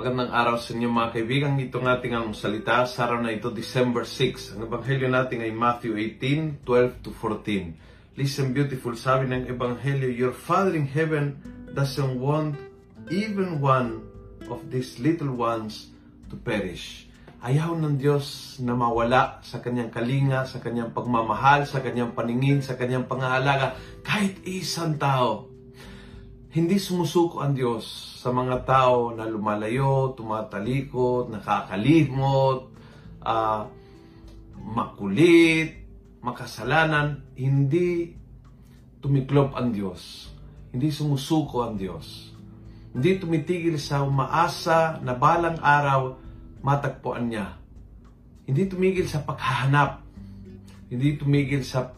Magandang araw sa inyo mga kaibigan. Ito ng ating ang salita sa araw na ito, December 6. Ang ebanghelyo natin ay Matthew 18, 12 to 14. Listen beautiful, sabi ng ebanghelyo, Your Father in heaven doesn't want even one of these little ones to perish. Ayaw ng Diyos na mawala sa kanyang kalinga, sa kanyang pagmamahal, sa kanyang paningin, sa kanyang pangangalaga, kahit isang tao. Hindi sumusuko ang Diyos sa mga tao na lumalayo, tumatalikod, nakakalimot, uh, makulit, makasalanan. Hindi tumiklop ang Diyos. Hindi sumusuko ang Diyos. Hindi tumitigil sa umaasa na balang araw matagpuan niya. Hindi tumigil sa paghahanap. Hindi tumigil sa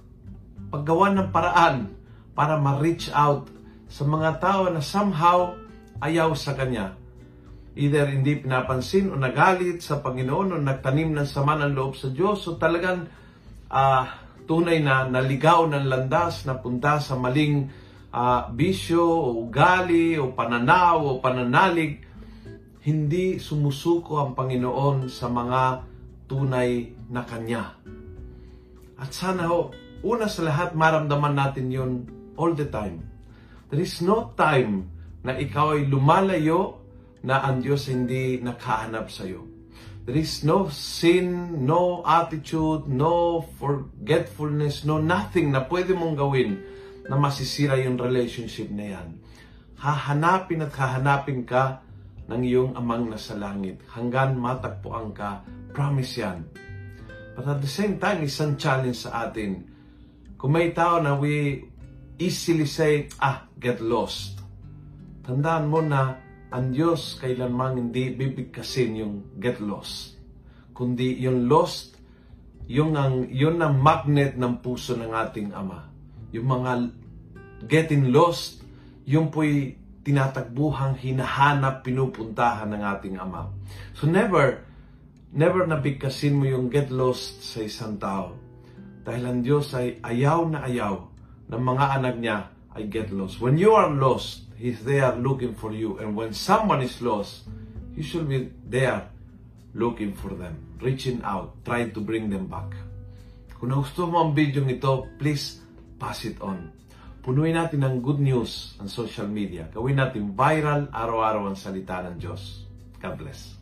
paggawa ng paraan para ma-reach out sa mga tao na somehow ayaw sa Kanya. Either hindi pinapansin o nagalit sa Panginoon o nagtanim ng sama ng loob sa Diyos o talagang uh, tunay na naligaw ng landas na punta sa maling uh, bisyo o ugali o pananaw o pananalig, hindi sumusuko ang Panginoon sa mga tunay na Kanya. At sana ho, una sa lahat maramdaman natin yun all the time There is no time na ikaw ay lumalayo na ang Diyos hindi nakahanap sa iyo. There is no sin, no attitude, no forgetfulness, no nothing na pwede mong gawin na masisira yung relationship na yan. Hahanapin at hahanapin ka ng iyong amang nasa langit hanggang matagpuan ka. Promise yan. But at the same time, isang challenge sa atin. Kung may tao na we easily say, ah, get lost. Tandaan mo na ang Diyos kailanman hindi bibigkasin yung get lost. Kundi yung lost, yung ang, yun ang magnet ng puso ng ating Ama. Yung mga getting lost, yung po'y tinatagbuhang hinahanap, pinupuntahan ng ating Ama. So never, never nabigkasin mo yung get lost sa isang tao. Dahil ang Diyos ay ayaw na ayaw ng mga anak niya ay get lost. When you are lost, He's there looking for you. And when someone is lost, you should be there looking for them, reaching out, trying to bring them back. Kung nagustuhan mo ang video ito, please pass it on. Punuin natin ng good news ang social media. Gawin natin viral araw-araw ang salita ng Diyos. God bless.